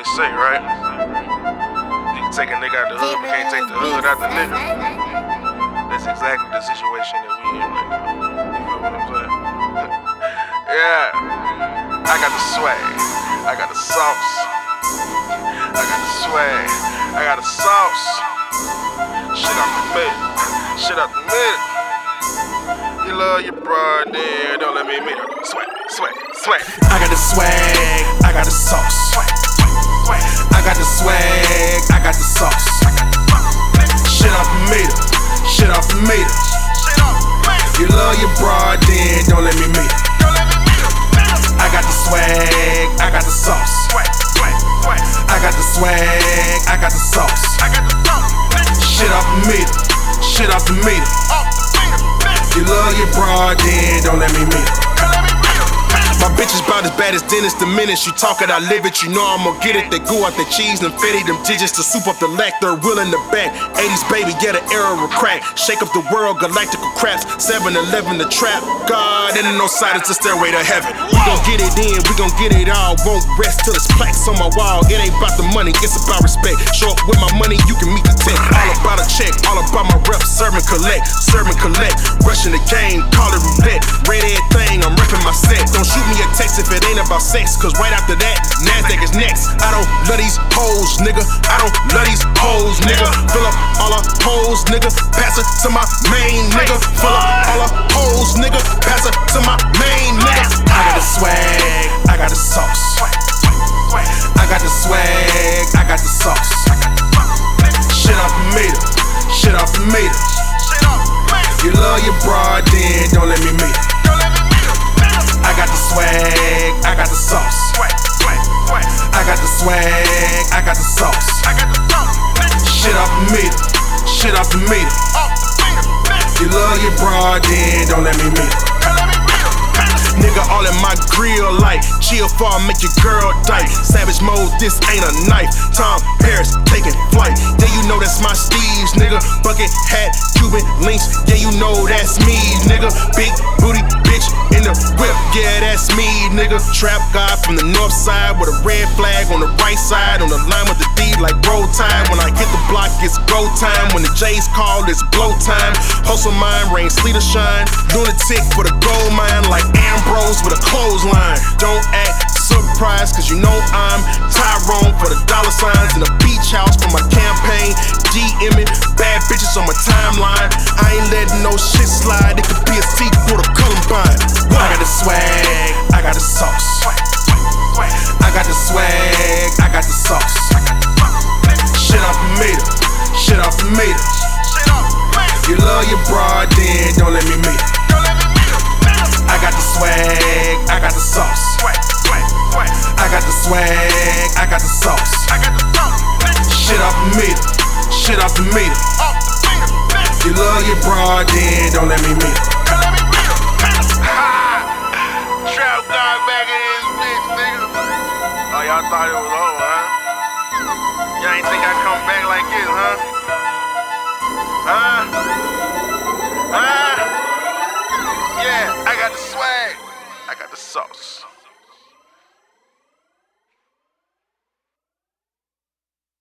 they say, right? You can take a nigga out the hood, but can't take the hood out the nigga. That's exactly the situation that we in right now. You feel what I'm saying? yeah. I got the swag. I got the sauce. I got the swag. I got the sauce. Shit out the mid. Shit out the mid. You love your broad, then don't let me meet her. Swag, swag, swag. I got the swag, I got the sauce. I got the swag, I got the sauce. Shit off the meter, shit off the meter. You love your broad, then don't let me meet her. I got the swag, I got the sauce. I got the swag, I got the sauce. Shit off the meter, shit off the meter. You love your broad, then don't let me meet her. Bad Dennis the minute you talk it, I live it. You know I'ma get it. They go out the cheese and fitty them digits to soup up the lack. They're in the back. 80s baby, get an era crack. Shake up the world, galactical craps. 7 Eleven, the trap. God, ain't no side, it's a stairway to heaven. We gon' get it in, we gon' get it all. Won't rest till it's plaques on my wall. It ain't about the money, it's about respect. Show up with my money, you can meet the tech. All about a check, all about my rep. Serve and collect, serve and collect. Rushing the game, text if it ain't about sex, cause right after that, NASDAQ is next. I don't love these hoes, nigga. I don't love these hoes, nigga. Fill up all the hoes, nigga. Pass it to my main nigga. Fill up all the hoes, nigga. Pass it to my main nigga. I got the swag, I got the sauce. I got the swag, I got the sauce. Shit off the meter, shit off the meter. You love your broad, then don't let me meet her. I got the swag, I got the sauce. I got the swag, I got the sauce. Shit off the meter, shit off the meter. You love your broad, then don't let me meet her. Nigga, all in my grill like chill for make your girl die. Savage mode, this ain't a knife. Tom Paris taking flight. Yeah, you know that's my Steve's, nigga. Bucket hat, Cuban links. Yeah, you know that's me, nigga. Big nigga. Trap guy from the north side with a red flag on the right side. On the line with the D like roll time. When I hit the block, it's go time. When the J's call, it's blow time. Hustle mine, rain, sleet or shine. Lunatic for the gold mine like Ambrose with a clothesline. Don't act surprised, cause you know I'm Tyrone for the dollar signs in the beach house for my campaign. DMing bad bitches on my timeline. I ain't letting no shit slide. It could be a sequel to Columbine. I got the swag, I got the the meter. You love your broad, then don't let me meet her. I got the swag, I got the sauce. I got the swag, I got the sauce. Shit off the meter, shit off the meter. You love your broad, then don't let me meet her. Oh, y'all thought it was over, huh? Y'all ain't think I'd come back like this, huh? Huh? Huh? Yeah, I got the swag. I got the sauce.